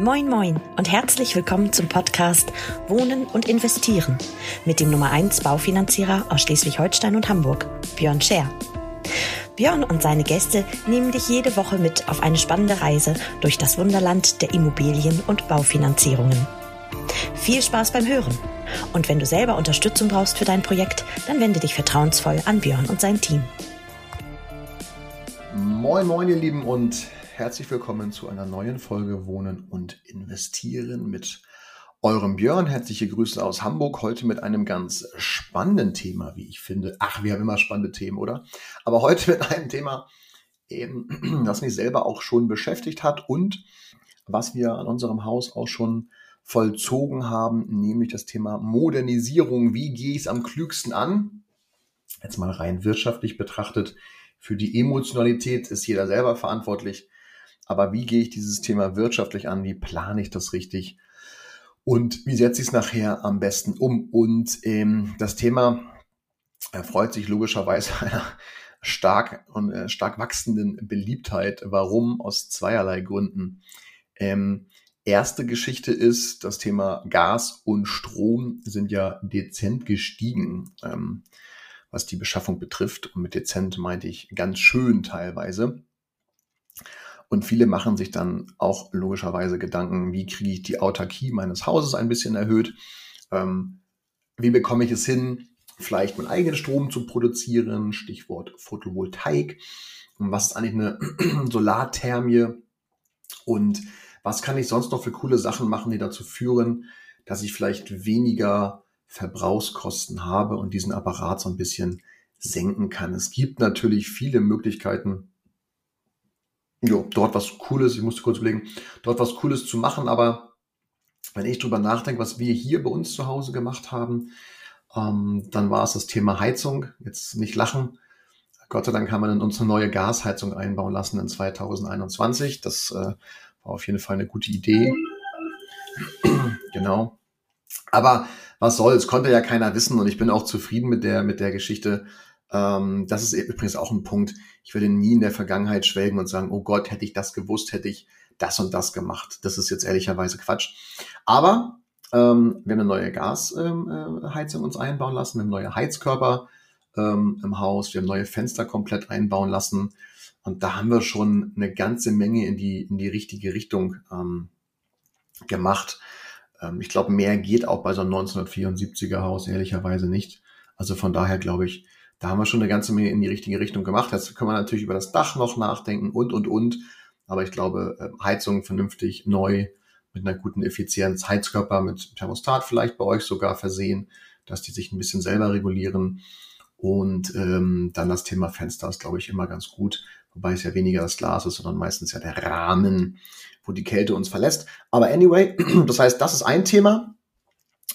Moin Moin und herzlich willkommen zum Podcast Wohnen und Investieren mit dem Nummer 1 Baufinanzierer aus Schleswig-Holstein und Hamburg, Björn Scher. Björn und seine Gäste nehmen dich jede Woche mit auf eine spannende Reise durch das Wunderland der Immobilien- und Baufinanzierungen. Viel Spaß beim Hören. Und wenn du selber Unterstützung brauchst für dein Projekt, dann wende dich vertrauensvoll an Björn und sein Team. Moin, moin, ihr Lieben, und herzlich willkommen zu einer neuen Folge Wohnen und Investieren mit eurem Björn. Herzliche Grüße aus Hamburg. Heute mit einem ganz spannenden Thema, wie ich finde. Ach, wir haben immer spannende Themen, oder? Aber heute mit einem Thema, eben, das mich selber auch schon beschäftigt hat und was wir an unserem Haus auch schon vollzogen haben, nämlich das Thema Modernisierung. Wie gehe ich es am klügsten an? Jetzt mal rein wirtschaftlich betrachtet. Für die Emotionalität ist jeder selber verantwortlich. Aber wie gehe ich dieses Thema wirtschaftlich an? Wie plane ich das richtig? Und wie setze ich es nachher am besten um? Und ähm, das Thema erfreut sich logischerweise einer stark und äh, stark wachsenden Beliebtheit. Warum? Aus zweierlei Gründen. Ähm, erste Geschichte ist, das Thema Gas und Strom sind ja dezent gestiegen, ähm, was die Beschaffung betrifft. Und mit dezent meinte ich ganz schön teilweise. Und viele machen sich dann auch logischerweise Gedanken, wie kriege ich die Autarkie meines Hauses ein bisschen erhöht? Ähm, wie bekomme ich es hin, vielleicht meinen eigenen Strom zu produzieren? Stichwort Photovoltaik. Und was ist eigentlich eine Solarthermie? Und was kann ich sonst noch für coole Sachen machen, die dazu führen, dass ich vielleicht weniger Verbrauchskosten habe und diesen Apparat so ein bisschen senken kann? Es gibt natürlich viele Möglichkeiten, jo, dort was Cooles, ich musste kurz überlegen, dort was Cooles zu machen, aber wenn ich drüber nachdenke, was wir hier bei uns zu Hause gemacht haben, ähm, dann war es das Thema Heizung. Jetzt nicht lachen. Gott sei Dank haben wir dann uns eine neue Gasheizung einbauen lassen in 2021. Das äh, war auf jeden Fall eine gute Idee. genau. Aber was soll's, konnte ja keiner wissen und ich bin auch zufrieden mit der, mit der Geschichte. Ähm, das ist übrigens auch ein Punkt. Ich würde nie in der Vergangenheit schwelgen und sagen, oh Gott, hätte ich das gewusst, hätte ich das und das gemacht. Das ist jetzt ehrlicherweise Quatsch. Aber ähm, wir haben eine neue Gasheizung ähm, äh, uns einbauen lassen, wir haben neue Heizkörper ähm, im Haus, wir haben neue Fenster komplett einbauen lassen. Und da haben wir schon eine ganze Menge in die, in die richtige Richtung ähm, gemacht. Ähm, ich glaube, mehr geht auch bei so einem 1974er Haus ehrlicherweise nicht. Also von daher glaube ich, da haben wir schon eine ganze Menge in die richtige Richtung gemacht. Jetzt können wir natürlich über das Dach noch nachdenken und, und, und. Aber ich glaube, ähm, Heizung vernünftig, neu, mit einer guten Effizienz, Heizkörper mit Thermostat vielleicht bei euch sogar versehen, dass die sich ein bisschen selber regulieren. Und ähm, dann das Thema Fenster ist, glaube ich, immer ganz gut. Wobei es ja weniger das Glas ist, sondern meistens ja der Rahmen, wo die Kälte uns verlässt. Aber anyway, das heißt, das ist ein Thema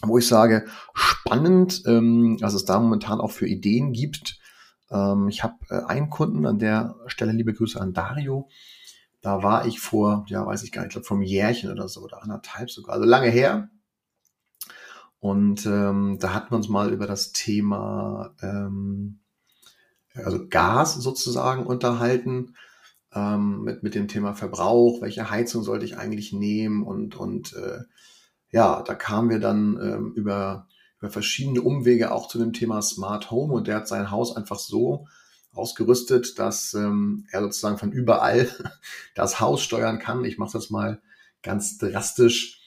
wo ich sage, spannend, ähm, was es da momentan auch für Ideen gibt. Ähm, ich habe äh, einen Kunden an der Stelle, liebe Grüße an Dario. Da war ich vor, ja, weiß ich gar nicht, ich glaube vom Jährchen oder so oder anderthalb sogar, also lange her. Und ähm, da hatten wir uns mal über das Thema, ähm, also Gas sozusagen unterhalten, ähm, mit, mit dem Thema Verbrauch, welche Heizung sollte ich eigentlich nehmen und, und äh, ja, da kamen wir dann ähm, über, über verschiedene Umwege auch zu dem Thema Smart Home und der hat sein Haus einfach so ausgerüstet, dass ähm, er sozusagen von überall das Haus steuern kann. Ich mache das mal ganz drastisch.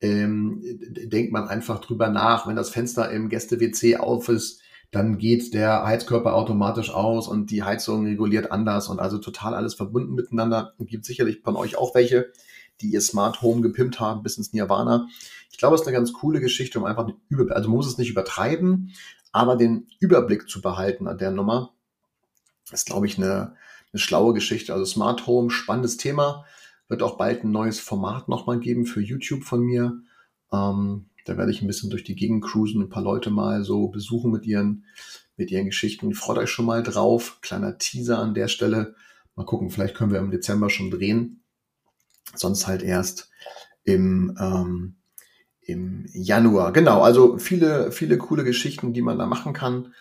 Ähm, denkt man einfach drüber nach, wenn das Fenster im Gäste-WC auf ist, dann geht der Heizkörper automatisch aus und die Heizung reguliert anders und also total alles verbunden miteinander. Und gibt sicherlich von euch auch welche, die ihr Smart Home gepimpt haben bis ins Nirvana. Ich glaube, es ist eine ganz coole Geschichte, um einfach über, also man muss es nicht übertreiben, aber den Überblick zu behalten an der Nummer ist, glaube ich, eine, eine schlaue Geschichte. Also Smart Home, spannendes Thema. Wird auch bald ein neues Format nochmal geben für YouTube von mir. Ähm, da werde ich ein bisschen durch die Gegend cruisen, ein paar Leute mal so besuchen mit ihren, mit ihren Geschichten. Freut euch schon mal drauf. Kleiner Teaser an der Stelle. Mal gucken, vielleicht können wir im Dezember schon drehen sonst halt erst im, ähm, im Januar. Genau, also viele, viele coole Geschichten, die man da machen kann.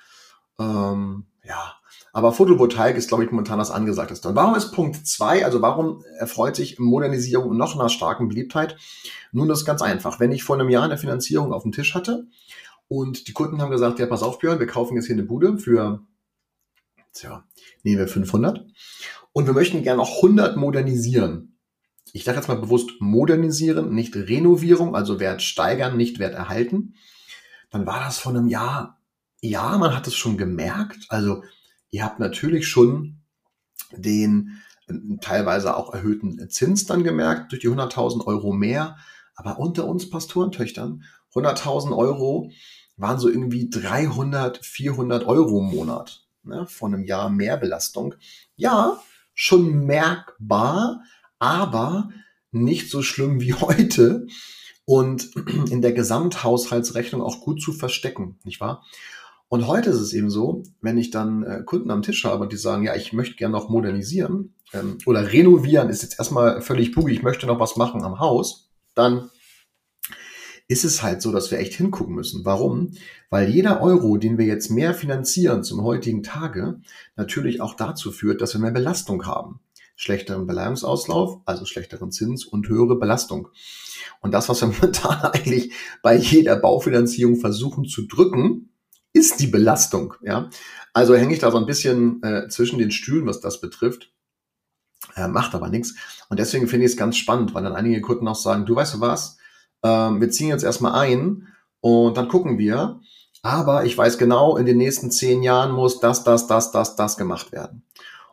Ähm, ja, Aber Photovoltaik ist, glaube ich, momentan das Angesagteste. Und warum ist Punkt zwei? also warum erfreut sich Modernisierung noch einer starken Beliebtheit? Nun, das ist ganz einfach. Wenn ich vor einem Jahr eine Finanzierung auf dem Tisch hatte und die Kunden haben gesagt, ja, pass auf, Björn, wir kaufen jetzt hier eine Bude für, tja, nehmen wir 500 und wir möchten gerne noch 100 modernisieren. Ich sage jetzt mal bewusst modernisieren, nicht Renovierung, also Wert steigern, nicht Wert erhalten. Dann war das vor einem Jahr, ja, man hat es schon gemerkt. Also Ihr habt natürlich schon den äh, teilweise auch erhöhten Zins dann gemerkt durch die 100.000 Euro mehr. Aber unter uns Pastorentöchtern, 100.000 Euro waren so irgendwie 300, 400 Euro im Monat ne, von einem Jahr mehr Belastung. Ja, schon merkbar, aber nicht so schlimm wie heute und in der Gesamthaushaltsrechnung auch gut zu verstecken, nicht wahr? Und heute ist es eben so, wenn ich dann äh, Kunden am Tisch habe und die sagen, ja, ich möchte gerne noch modernisieren ähm, oder renovieren, ist jetzt erstmal völlig boogie, ich möchte noch was machen am Haus, dann ist es halt so, dass wir echt hingucken müssen. Warum? Weil jeder Euro, den wir jetzt mehr finanzieren zum heutigen Tage, natürlich auch dazu führt, dass wir mehr Belastung haben. Schlechteren Beleihungsauslauf, also schlechteren Zins und höhere Belastung. Und das, was wir momentan eigentlich bei jeder Baufinanzierung versuchen zu drücken, ist die Belastung. Ja, also hänge ich da so ein bisschen äh, zwischen den Stühlen, was das betrifft. Äh, macht aber nichts. Und deswegen finde ich es ganz spannend, weil dann einige Kunden auch sagen, du weißt du was, ähm, wir ziehen jetzt erstmal ein und dann gucken wir. Aber ich weiß genau, in den nächsten zehn Jahren muss das, das, das, das, das gemacht werden.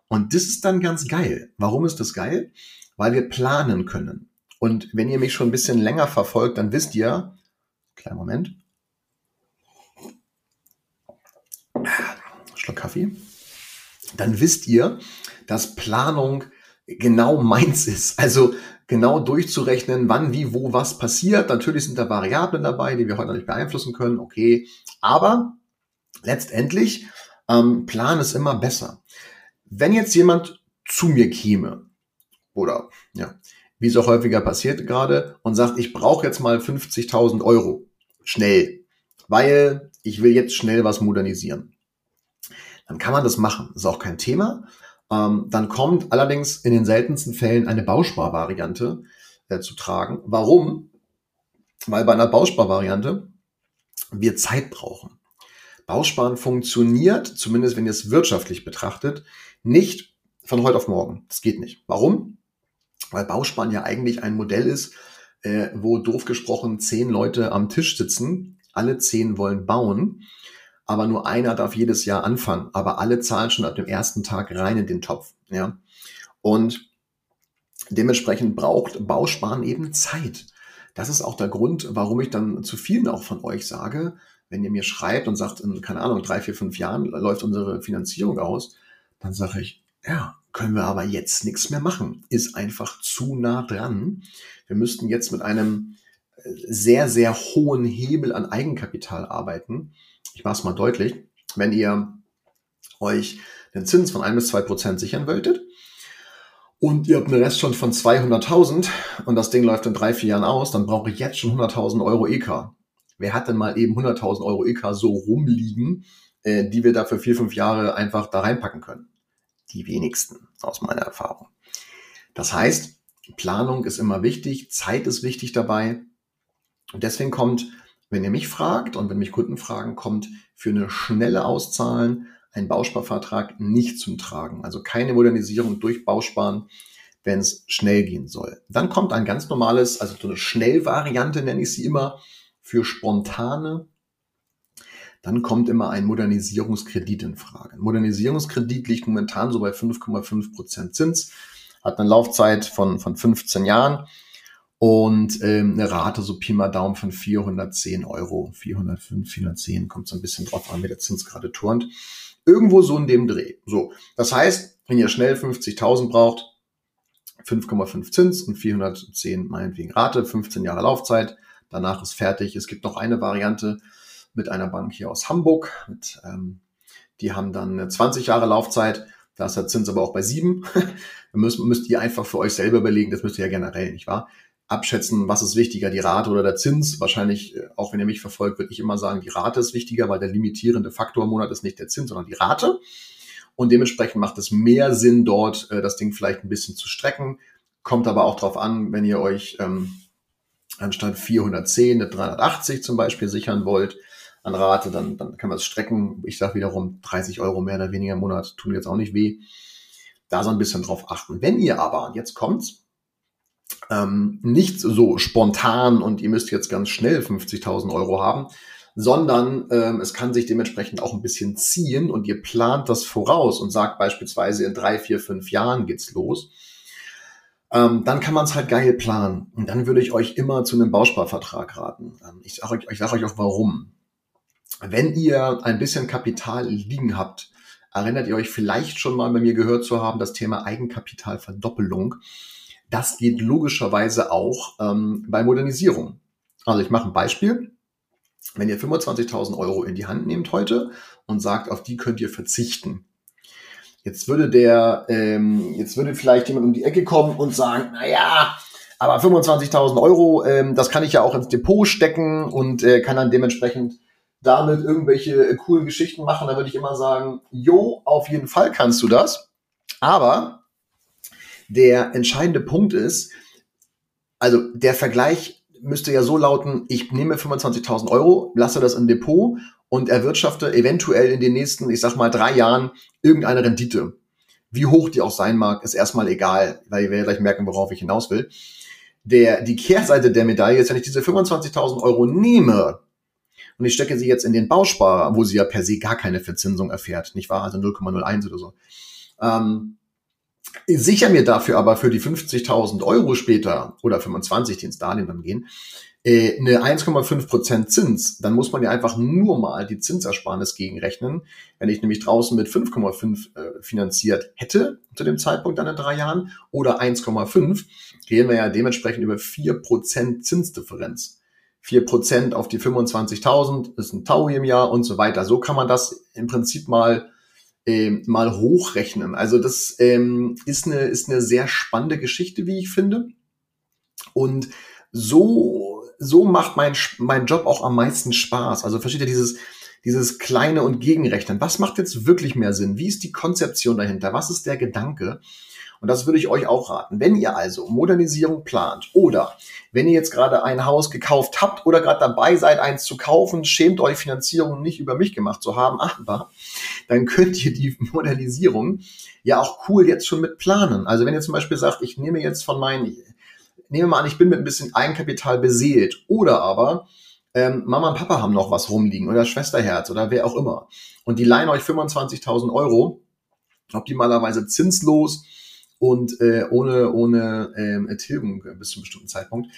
Und das ist dann ganz geil. Warum ist das geil? Weil wir planen können. Und wenn ihr mich schon ein bisschen länger verfolgt, dann wisst ihr, kleinen Moment, Schluck Kaffee, dann wisst ihr, dass Planung genau meins ist. Also genau durchzurechnen, wann, wie, wo, was passiert. Natürlich sind da Variablen dabei, die wir heute noch nicht beeinflussen können. Okay, aber letztendlich ähm, Plan ist immer besser. Wenn jetzt jemand zu mir käme oder ja, wie es auch häufiger passiert gerade und sagt, ich brauche jetzt mal 50.000 Euro schnell, weil ich will jetzt schnell was modernisieren. Dann kann man das machen. Ist auch kein Thema. Ähm, dann kommt allerdings in den seltensten Fällen eine Bausparvariante äh, zu tragen. Warum? Weil bei einer Bausparvariante wir Zeit brauchen. Bausparen funktioniert, zumindest wenn ihr es wirtschaftlich betrachtet, nicht von heute auf morgen. Das geht nicht. Warum? Weil Bausparen ja eigentlich ein Modell ist, äh, wo doof gesprochen zehn Leute am Tisch sitzen alle zehn wollen bauen, aber nur einer darf jedes Jahr anfangen. Aber alle zahlen schon ab dem ersten Tag rein in den Topf. Ja? Und dementsprechend braucht Bausparen eben Zeit. Das ist auch der Grund, warum ich dann zu vielen auch von euch sage, wenn ihr mir schreibt und sagt, in, keine Ahnung, drei, vier, fünf Jahren läuft unsere Finanzierung aus, dann sage ich, ja, können wir aber jetzt nichts mehr machen. Ist einfach zu nah dran. Wir müssten jetzt mit einem sehr, sehr hohen Hebel an Eigenkapital arbeiten. Ich mache es mal deutlich. Wenn ihr euch den Zins von ein bis zwei Prozent sichern wolltet und ihr habt einen Rest schon von 200.000 und das Ding läuft in drei, vier Jahren aus, dann brauche ich jetzt schon 100.000 Euro EK. Wer hat denn mal eben 100.000 Euro EK so rumliegen, äh, die wir da für vier, fünf Jahre einfach da reinpacken können? Die wenigsten, aus meiner Erfahrung. Das heißt, Planung ist immer wichtig, Zeit ist wichtig dabei. Und deswegen kommt, wenn ihr mich fragt und wenn mich Kunden fragen, kommt für eine schnelle Auszahlen ein Bausparvertrag nicht zum Tragen. Also keine Modernisierung durch Bausparen, wenn es schnell gehen soll. Dann kommt ein ganz normales, also so eine Schnellvariante nenne ich sie immer, für spontane. Dann kommt immer ein Modernisierungskredit in Frage. Ein Modernisierungskredit liegt momentan so bei 5,5 Prozent Zins, hat eine Laufzeit von, von 15 Jahren und ähm, eine Rate so Pi mal Daumen von 410 Euro, 405, 410, kommt so ein bisschen drauf an, wie der Zins gerade turnt. Irgendwo so in dem Dreh. So, das heißt, wenn ihr schnell 50.000 braucht, 5,5 Zins und 410 meinetwegen Rate, 15 Jahre Laufzeit, danach ist fertig. Es gibt noch eine Variante mit einer Bank hier aus Hamburg, mit, ähm, die haben dann 20 Jahre Laufzeit, da ist der Zins aber auch bei 7. müsst, müsst ihr einfach für euch selber überlegen, das müsst ihr ja generell, nicht wahr? abschätzen, was ist wichtiger, die Rate oder der Zins. Wahrscheinlich, äh, auch wenn ihr mich verfolgt, würde ich immer sagen, die Rate ist wichtiger, weil der limitierende Faktor im Monat ist nicht der Zins, sondern die Rate. Und dementsprechend macht es mehr Sinn, dort äh, das Ding vielleicht ein bisschen zu strecken. Kommt aber auch drauf an, wenn ihr euch ähm, anstatt 410 eine 380 zum Beispiel sichern wollt an Rate, dann, dann kann man es strecken. Ich sage wiederum, 30 Euro mehr oder weniger im Monat tun jetzt auch nicht weh. Da so ein bisschen drauf achten. Wenn ihr aber, jetzt kommt's, ähm, nicht so spontan und ihr müsst jetzt ganz schnell 50.000 Euro haben, sondern ähm, es kann sich dementsprechend auch ein bisschen ziehen und ihr plant das voraus und sagt beispielsweise in drei, vier, fünf Jahren geht's los. Ähm, dann kann man es halt geil planen. Und dann würde ich euch immer zu einem Bausparvertrag raten. Ähm, ich sage euch, ich sag euch auch warum. Wenn ihr ein bisschen Kapital liegen habt, erinnert ihr euch vielleicht schon mal bei mir gehört zu haben, das Thema Eigenkapitalverdoppelung. Das geht logischerweise auch ähm, bei Modernisierung. Also ich mache ein Beispiel. Wenn ihr 25.000 Euro in die Hand nehmt heute und sagt, auf die könnt ihr verzichten. Jetzt würde der, ähm, jetzt würde vielleicht jemand um die Ecke kommen und sagen, na ja, aber 25.000 Euro, ähm, das kann ich ja auch ins Depot stecken und äh, kann dann dementsprechend damit irgendwelche coolen Geschichten machen. Da würde ich immer sagen, jo, auf jeden Fall kannst du das. Aber der entscheidende Punkt ist, also der Vergleich müsste ja so lauten, ich nehme 25.000 Euro, lasse das im Depot und erwirtschafte eventuell in den nächsten, ich sag mal, drei Jahren irgendeine Rendite. Wie hoch die auch sein mag, ist erstmal egal, weil ihr werdet gleich merken, worauf ich hinaus will. Der, die Kehrseite der Medaille ist, wenn ich diese 25.000 Euro nehme und ich stecke sie jetzt in den Bausparer, wo sie ja per se gar keine Verzinsung erfährt, nicht wahr? Also 0,01 oder so. Ähm, sicher mir dafür aber für die 50.000 Euro später oder 25, die ins Darlehen dann gehen, äh, eine 1,5% Zins, dann muss man ja einfach nur mal die Zinsersparnis gegenrechnen. Wenn ich nämlich draußen mit 5,5 äh, finanziert hätte zu dem Zeitpunkt dann in drei Jahren oder 1,5, gehen wir ja dementsprechend über 4% Zinsdifferenz. 4% auf die 25.000 ist ein Taui im Jahr und so weiter. So kann man das im Prinzip mal äh, mal hochrechnen. Also das ähm, ist, eine, ist eine sehr spannende Geschichte, wie ich finde. Und so, so macht mein, mein Job auch am meisten Spaß. Also versteht ihr dieses, dieses kleine und Gegenrechnen. Was macht jetzt wirklich mehr Sinn? Wie ist die Konzeption dahinter? Was ist der Gedanke? Und das würde ich euch auch raten. Wenn ihr also Modernisierung plant oder wenn ihr jetzt gerade ein Haus gekauft habt oder gerade dabei seid, eins zu kaufen, schämt euch Finanzierung nicht über mich gemacht zu haben, aber dann könnt ihr die Modernisierung ja auch cool jetzt schon mit planen. Also wenn ihr zum Beispiel sagt, ich nehme jetzt von meinen, nehme mal an, ich bin mit ein bisschen Eigenkapital beseelt. Oder aber ähm, Mama und Papa haben noch was rumliegen oder Schwesterherz oder wer auch immer. Und die leihen euch 25.000 Euro, optimalerweise zinslos und äh, ohne, ohne ähm, Tilgung bis zu einem bestimmten Zeitpunkt.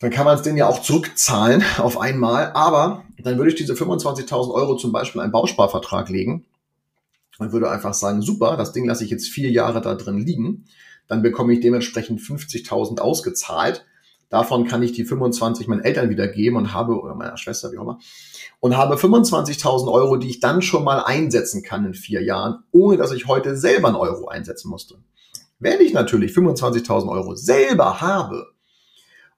Dann kann man es denen ja auch zurückzahlen auf einmal. Aber dann würde ich diese 25.000 Euro zum Beispiel einen Bausparvertrag legen und würde einfach sagen, super, das Ding lasse ich jetzt vier Jahre da drin liegen dann bekomme ich dementsprechend 50.000 ausgezahlt. Davon kann ich die 25 meinen Eltern wiedergeben und habe, oder meiner Schwester, wie auch immer, und habe 25.000 Euro, die ich dann schon mal einsetzen kann in vier Jahren, ohne dass ich heute selber einen Euro einsetzen musste. Wenn ich natürlich 25.000 Euro selber habe,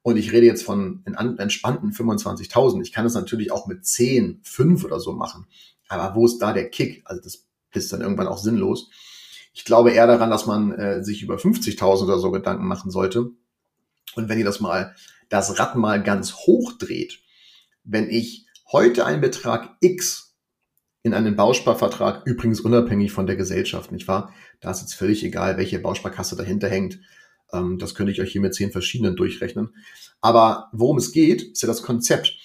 und ich rede jetzt von entspannten 25.000, ich kann es natürlich auch mit 10, 5 oder so machen. Aber wo ist da der Kick? Also das ist dann irgendwann auch sinnlos. Ich glaube eher daran, dass man äh, sich über 50.000 oder so Gedanken machen sollte. Und wenn ihr das mal, das Rad mal ganz hoch dreht, wenn ich heute einen Betrag X in einen Bausparvertrag, übrigens unabhängig von der Gesellschaft, nicht wahr? Da ist jetzt völlig egal, welche Bausparkasse dahinter hängt. Ähm, das könnte ich euch hier mit zehn verschiedenen durchrechnen. Aber worum es geht, ist ja das Konzept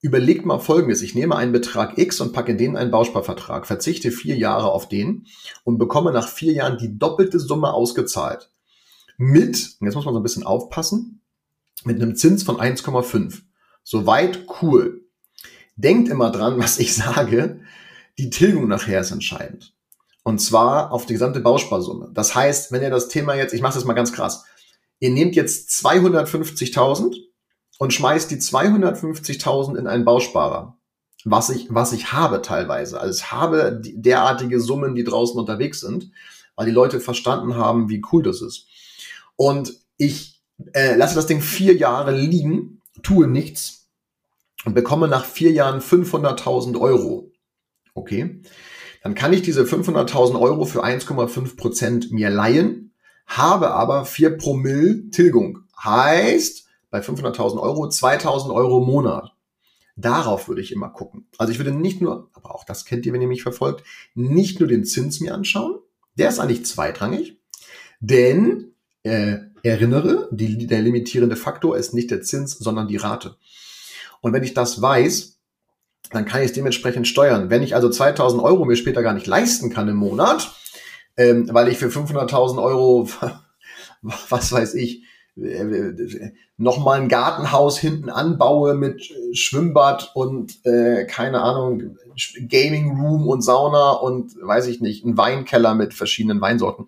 überlegt mal Folgendes. Ich nehme einen Betrag X und packe den in einen Bausparvertrag, verzichte vier Jahre auf den und bekomme nach vier Jahren die doppelte Summe ausgezahlt. Mit, jetzt muss man so ein bisschen aufpassen, mit einem Zins von 1,5. Soweit cool. Denkt immer dran, was ich sage. Die Tilgung nachher ist entscheidend. Und zwar auf die gesamte Bausparsumme. Das heißt, wenn ihr das Thema jetzt, ich mache das mal ganz krass, ihr nehmt jetzt 250.000 und schmeiß die 250.000 in einen Bausparer. Was ich, was ich habe teilweise. Also ich habe derartige Summen, die draußen unterwegs sind, weil die Leute verstanden haben, wie cool das ist. Und ich äh, lasse das Ding vier Jahre liegen, tue nichts und bekomme nach vier Jahren 500.000 Euro. Okay. dann kann ich diese 500.000 Euro für 1,5 Prozent mir leihen, habe aber 4 Promille Tilgung. Heißt, bei 500.000 Euro 2.000 Euro im Monat. Darauf würde ich immer gucken. Also ich würde nicht nur, aber auch das kennt ihr, wenn ihr mich verfolgt, nicht nur den Zins mir anschauen. Der ist eigentlich zweitrangig, denn äh, erinnere, die, der limitierende Faktor ist nicht der Zins, sondern die Rate. Und wenn ich das weiß, dann kann ich es dementsprechend steuern. Wenn ich also 2000 Euro mir später gar nicht leisten kann im Monat, ähm, weil ich für 500.000 Euro, was weiß ich, äh, nochmal ein Gartenhaus hinten anbaue mit Schwimmbad und äh, keine Ahnung, Gaming Room und Sauna und weiß ich nicht, ein Weinkeller mit verschiedenen Weinsorten.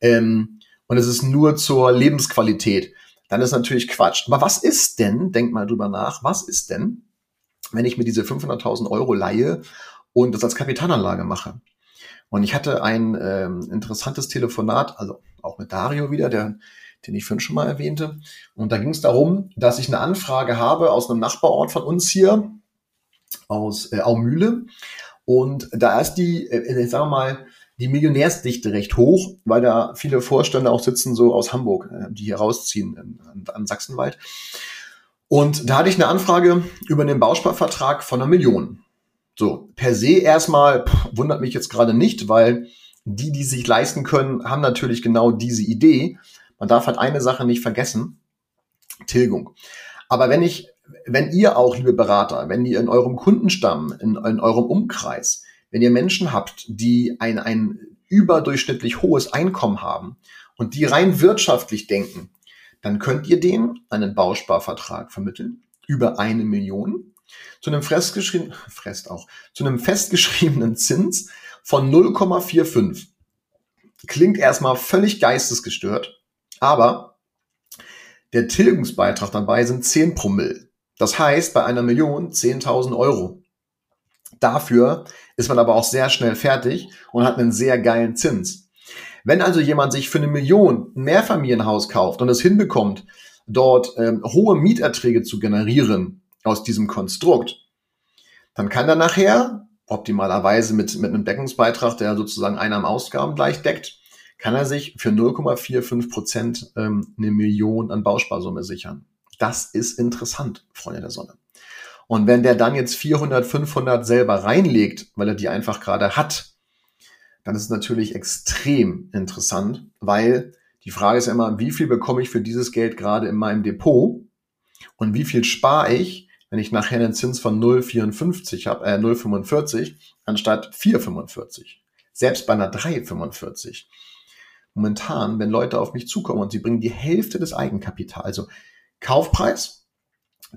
Ähm, und es ist nur zur Lebensqualität. Dann ist natürlich Quatsch. Aber was ist denn, denk mal drüber nach, was ist denn, wenn ich mir diese 500.000 Euro leihe und das als Kapitalanlage mache? Und ich hatte ein ähm, interessantes Telefonat, also auch mit Dario wieder, der, den ich vorhin schon mal erwähnte. Und da ging es darum, dass ich eine Anfrage habe aus einem Nachbarort von uns hier, aus äh, Aumühle. Und da ist die, äh, ich sage mal, die Millionärsdichte recht hoch, weil da viele Vorstände auch sitzen, so aus Hamburg, äh, die hier rausziehen an, Sachsenwald. Und da hatte ich eine Anfrage über einen Bausparvertrag von einer Million. So, per se erstmal pff, wundert mich jetzt gerade nicht, weil die, die sich leisten können, haben natürlich genau diese Idee. Man darf halt eine Sache nicht vergessen. Tilgung. Aber wenn ich, wenn ihr auch, liebe Berater, wenn ihr in eurem Kundenstamm, in, in eurem Umkreis, wenn ihr Menschen habt, die ein, ein überdurchschnittlich hohes Einkommen haben und die rein wirtschaftlich denken, dann könnt ihr denen einen Bausparvertrag vermitteln über eine Million zu einem festgeschriebenen, fest auch, zu einem festgeschriebenen Zins von 0,45. Klingt erstmal völlig geistesgestört, aber der Tilgungsbeitrag dabei sind 10 Promille. Das heißt, bei einer Million 10.000 Euro. Dafür ist man aber auch sehr schnell fertig und hat einen sehr geilen Zins. Wenn also jemand sich für eine Million ein Mehrfamilienhaus kauft und es hinbekommt, dort ähm, hohe Mieterträge zu generieren aus diesem Konstrukt, dann kann er nachher, optimalerweise mit, mit einem Deckungsbeitrag, der sozusagen Einnahmen-Ausgaben gleich deckt, kann er sich für 0,45 Prozent ähm, eine Million an Bausparsumme sichern. Das ist interessant, Freunde der Sonne. Und wenn der dann jetzt 400, 500 selber reinlegt, weil er die einfach gerade hat, dann ist es natürlich extrem interessant, weil die Frage ist immer, wie viel bekomme ich für dieses Geld gerade in meinem Depot und wie viel spare ich, wenn ich nachher einen Zins von 0,54 habe, äh, 0,45 anstatt 4,45. Selbst bei einer 3,45. Momentan, wenn Leute auf mich zukommen und sie bringen die Hälfte des Eigenkapitals, also Kaufpreis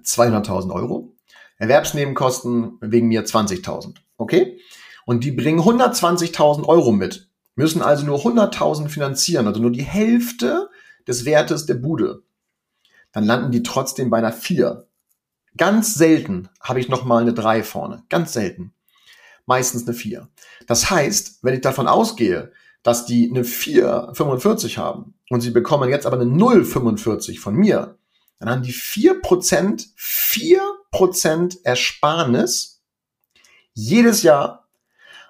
200.000 Euro, Erwerbsnebenkosten wegen mir 20.000. Okay? Und die bringen 120.000 Euro mit, müssen also nur 100.000 finanzieren, also nur die Hälfte des Wertes der Bude. Dann landen die trotzdem bei einer 4. Ganz selten habe ich nochmal eine 3 vorne. Ganz selten. Meistens eine 4. Das heißt, wenn ich davon ausgehe, dass die eine 4,45 haben und sie bekommen jetzt aber eine 0,45 von mir, dann haben die 4%, 4% Ersparnis jedes Jahr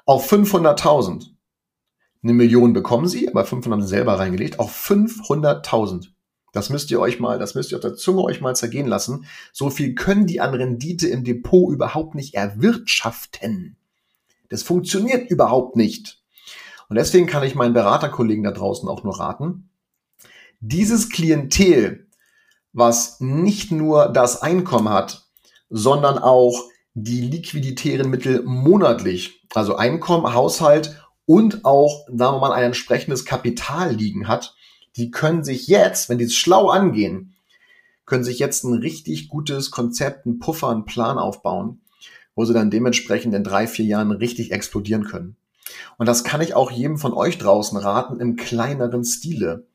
auf 500.000. Eine Million bekommen sie, aber 500 selber reingelegt, auf 500.000. Das müsst ihr euch mal, das müsst ihr auf der Zunge euch mal zergehen lassen. So viel können die an Rendite im Depot überhaupt nicht erwirtschaften. Das funktioniert überhaupt nicht. Und deswegen kann ich meinen Beraterkollegen da draußen auch nur raten, dieses Klientel, was nicht nur das Einkommen hat, sondern auch die liquiditären Mittel monatlich, also Einkommen, Haushalt und auch, sagen wir mal, ein entsprechendes Kapital liegen hat, die können sich jetzt, wenn die es schlau angehen, können sich jetzt ein richtig gutes Konzept, einen Puffer, einen Plan aufbauen, wo sie dann dementsprechend in drei, vier Jahren richtig explodieren können. Und das kann ich auch jedem von euch draußen raten im kleineren Stile.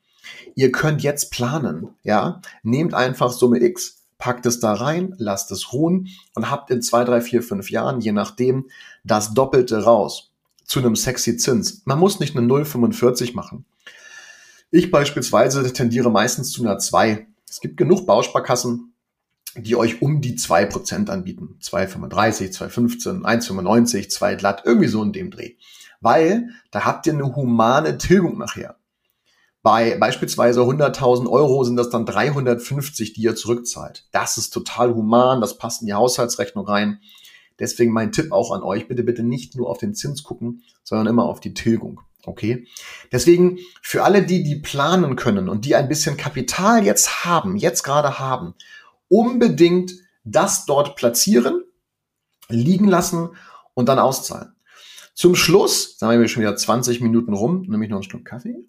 Ihr könnt jetzt planen, ja. Nehmt einfach Summe X, packt es da rein, lasst es ruhen und habt in zwei, drei, vier, fünf Jahren, je nachdem, das Doppelte raus zu einem sexy Zins. Man muss nicht eine 0,45 machen. Ich beispielsweise tendiere meistens zu einer 2. Es gibt genug Bausparkassen, die euch um die 2% anbieten. 2,35, 2,15, 1,95, 2 glatt, irgendwie so in dem Dreh. weil da habt ihr eine humane Tilgung nachher. Bei beispielsweise 100.000 Euro sind das dann 350, die ihr zurückzahlt. Das ist total human, das passt in die Haushaltsrechnung rein. Deswegen mein Tipp auch an euch, bitte, bitte nicht nur auf den Zins gucken, sondern immer auf die Tilgung. Okay? Deswegen für alle die, die planen können und die ein bisschen Kapital jetzt haben, jetzt gerade haben, unbedingt das dort platzieren, liegen lassen und dann auszahlen. Zum Schluss, sagen wir schon wieder 20 Minuten rum, nehme ich noch ein Stück Kaffee.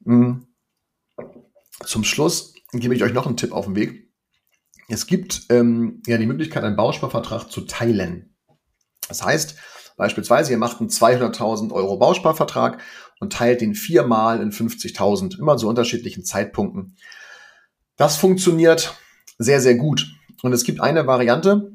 Mm. Zum Schluss gebe ich euch noch einen Tipp auf den Weg. Es gibt ähm, ja die Möglichkeit, einen Bausparvertrag zu teilen. Das heißt, beispielsweise, ihr macht einen 200.000 Euro Bausparvertrag und teilt den viermal in 50.000, immer zu unterschiedlichen Zeitpunkten. Das funktioniert sehr, sehr gut. Und es gibt eine Variante,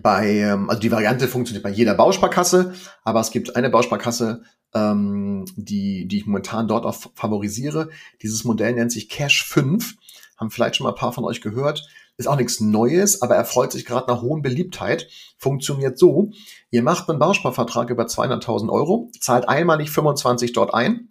bei, ähm, also die Variante funktioniert bei jeder Bausparkasse, aber es gibt eine Bausparkasse, ähm, die, die ich momentan dort auch favorisiere. Dieses Modell nennt sich Cash 5. Haben vielleicht schon mal ein paar von euch gehört. Ist auch nichts Neues, aber erfreut sich gerade nach hohen Beliebtheit. Funktioniert so, ihr macht einen Bausparvertrag über 200.000 Euro, zahlt einmalig 25 dort ein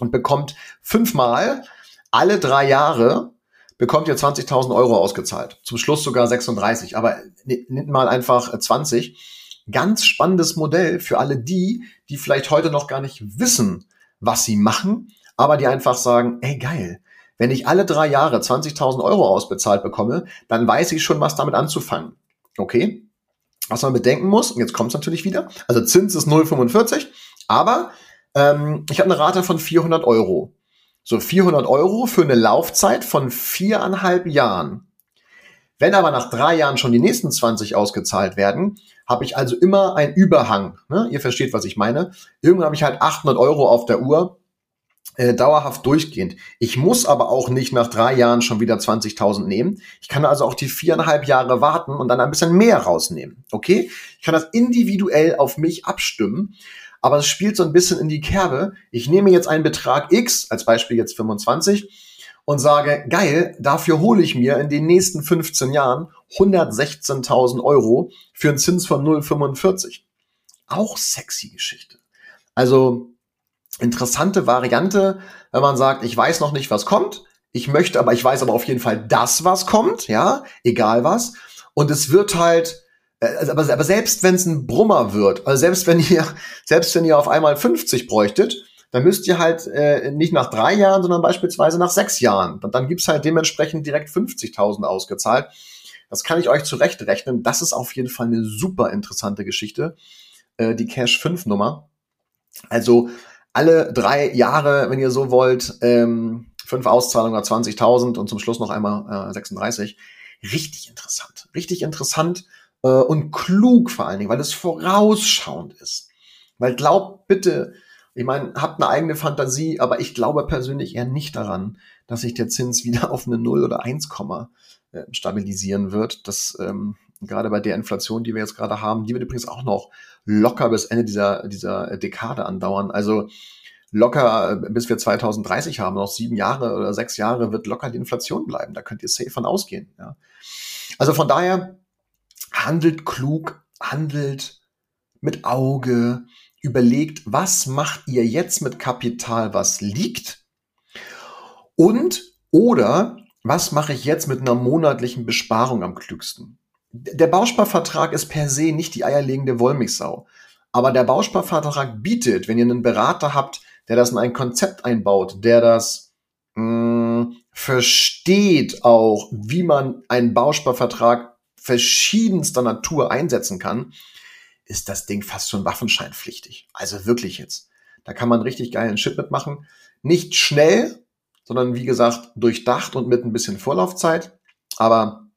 und bekommt fünfmal alle drei Jahre bekommt ihr 20.000 Euro ausgezahlt. Zum Schluss sogar 36, aber nimmt mal einfach 20 ganz spannendes Modell für alle die, die vielleicht heute noch gar nicht wissen, was sie machen, aber die einfach sagen, ey geil, wenn ich alle drei Jahre 20.000 Euro ausbezahlt bekomme, dann weiß ich schon, was damit anzufangen. Okay? Was man bedenken muss, und jetzt kommt es natürlich wieder, also Zins ist 0,45, aber ähm, ich habe eine Rate von 400 Euro. So 400 Euro für eine Laufzeit von viereinhalb Jahren. Wenn aber nach drei Jahren schon die nächsten 20 ausgezahlt werden, habe ich also immer einen Überhang. Ne? Ihr versteht, was ich meine. Irgendwann habe ich halt 800 Euro auf der Uhr, äh, dauerhaft durchgehend. Ich muss aber auch nicht nach drei Jahren schon wieder 20.000 nehmen. Ich kann also auch die viereinhalb Jahre warten und dann ein bisschen mehr rausnehmen. Okay? Ich kann das individuell auf mich abstimmen. Aber es spielt so ein bisschen in die Kerbe. Ich nehme jetzt einen Betrag X, als Beispiel jetzt 25, und sage, geil, dafür hole ich mir in den nächsten 15 Jahren 116.000 Euro für einen Zins von 0,45. Auch sexy Geschichte. Also interessante Variante, wenn man sagt, ich weiß noch nicht, was kommt. Ich möchte, aber ich weiß aber auf jeden Fall das, was kommt, ja, egal was. Und es wird halt, also, aber, aber selbst wenn es ein Brummer wird, also selbst wenn ihr, selbst wenn ihr auf einmal 50 bräuchtet, dann müsst ihr halt äh, nicht nach drei Jahren, sondern beispielsweise nach sechs Jahren. Und dann gibt's halt dementsprechend direkt 50.000 ausgezahlt. Das kann ich euch zurechtrechnen. Das ist auf jeden Fall eine super interessante Geschichte, äh, die Cash 5 Nummer. Also alle drei Jahre, wenn ihr so wollt, ähm, fünf Auszahlungen nach 20.000 und zum Schluss noch einmal äh, 36. Richtig interessant. Richtig interessant äh, und klug vor allen Dingen, weil es vorausschauend ist. Weil glaubt bitte, ich meine, habt eine eigene Fantasie, aber ich glaube persönlich eher nicht daran, dass sich der Zins wieder auf eine 0 oder 1, äh, stabilisieren wird. Das ähm, gerade bei der Inflation, die wir jetzt gerade haben, die wird übrigens auch noch locker bis Ende dieser, dieser Dekade andauern. Also locker, äh, bis wir 2030 haben, noch sieben Jahre oder sechs Jahre, wird locker die Inflation bleiben. Da könnt ihr safe von ausgehen. Ja. Also von daher, handelt klug, handelt mit Auge, überlegt, was macht ihr jetzt mit Kapital, was liegt? Und oder was mache ich jetzt mit einer monatlichen Besparung am klügsten? Der Bausparvertrag ist per se nicht die eierlegende Wollmilchsau. Aber der Bausparvertrag bietet, wenn ihr einen Berater habt, der das in ein Konzept einbaut, der das mh, hm, versteht auch, wie man einen Bausparvertrag verschiedenster Natur einsetzen kann, ist das Ding fast schon waffenscheinpflichtig. Also wirklich jetzt. Da kann man richtig geilen Shit mitmachen. Nicht schnell, sondern wie gesagt durchdacht und mit ein bisschen Vorlaufzeit. Aber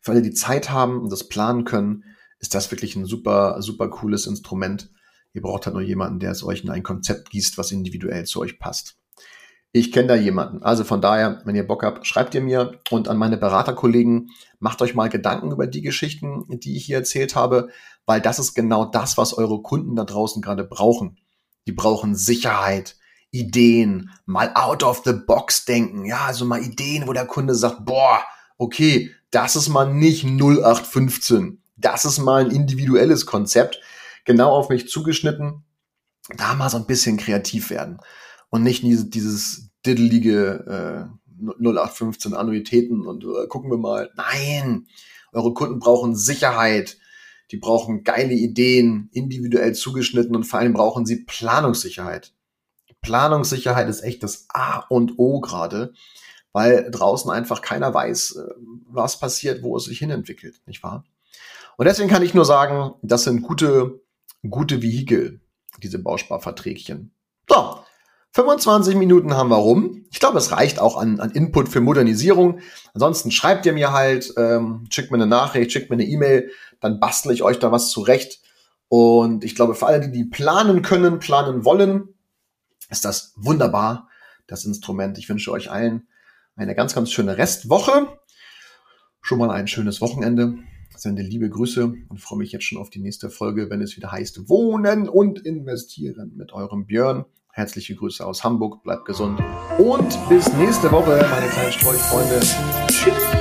für alle, die Zeit haben und das planen können, ist das wirklich ein super, super cooles Instrument. Ihr braucht halt nur jemanden, der es euch in ein Konzept gießt, was individuell zu euch passt. Ich kenne da jemanden. Also von daher, wenn ihr Bock habt, schreibt ihr mir und an meine Beraterkollegen, macht euch mal Gedanken über die Geschichten, die ich hier erzählt habe, weil das ist genau das, was eure Kunden da draußen gerade brauchen. Die brauchen Sicherheit, Ideen, mal out of the box denken. Ja, also mal Ideen, wo der Kunde sagt, boah, okay, das ist mal nicht 0815. Das ist mal ein individuelles Konzept. genau auf mich zugeschnitten. Da mal so ein bisschen kreativ werden und nicht dieses, diddelige äh, 0815 Annuitäten und äh, gucken wir mal. Nein, eure Kunden brauchen Sicherheit, die brauchen geile Ideen, individuell zugeschnitten und vor allem brauchen sie Planungssicherheit. Planungssicherheit ist echt das A und O gerade, weil draußen einfach keiner weiß, äh, was passiert, wo es sich hinentwickelt, nicht wahr? Und deswegen kann ich nur sagen, das sind gute, gute Vehikel, diese Bausparverträgchen. So, 25 Minuten haben wir rum. Ich glaube, es reicht auch an, an Input für Modernisierung. Ansonsten schreibt ihr mir halt, ähm, schickt mir eine Nachricht, schickt mir eine E-Mail, dann bastle ich euch da was zurecht. Und ich glaube, für alle, die, die planen können, planen wollen, ist das wunderbar, das Instrument. Ich wünsche euch allen eine ganz, ganz schöne Restwoche. Schon mal ein schönes Wochenende. Sende liebe Grüße und freue mich jetzt schon auf die nächste Folge, wenn es wieder heißt Wohnen und Investieren mit eurem Björn. Herzliche Grüße aus Hamburg, bleibt gesund und bis nächste Woche, meine kleinen Streuchfreunde. Tschüss.